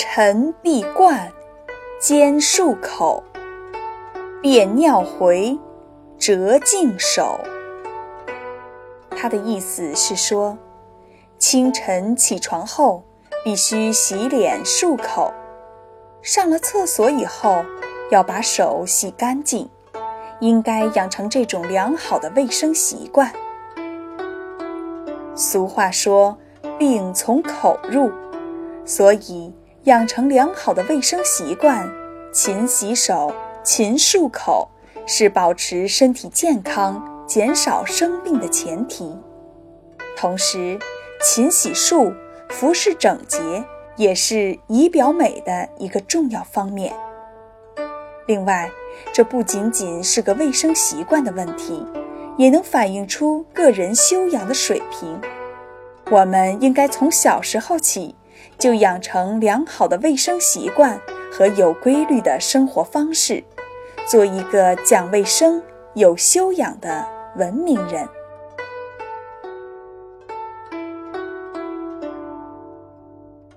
晨必冠，兼漱口，便尿回，折净手。他的意思是说，清晨起床后必须洗脸漱口，上了厕所以后要把手洗干净，应该养成这种良好的卫生习惯。俗话说，病从口入，所以。养成良好的卫生习惯，勤洗手、勤漱口，是保持身体健康、减少生病的前提。同时，勤洗漱、服饰整洁也是仪表美的一个重要方面。另外，这不仅仅是个卫生习惯的问题，也能反映出个人修养的水平。我们应该从小时候起。就养成良好的卫生习惯和有规律的生活方式，做一个讲卫生、有修养的文明人。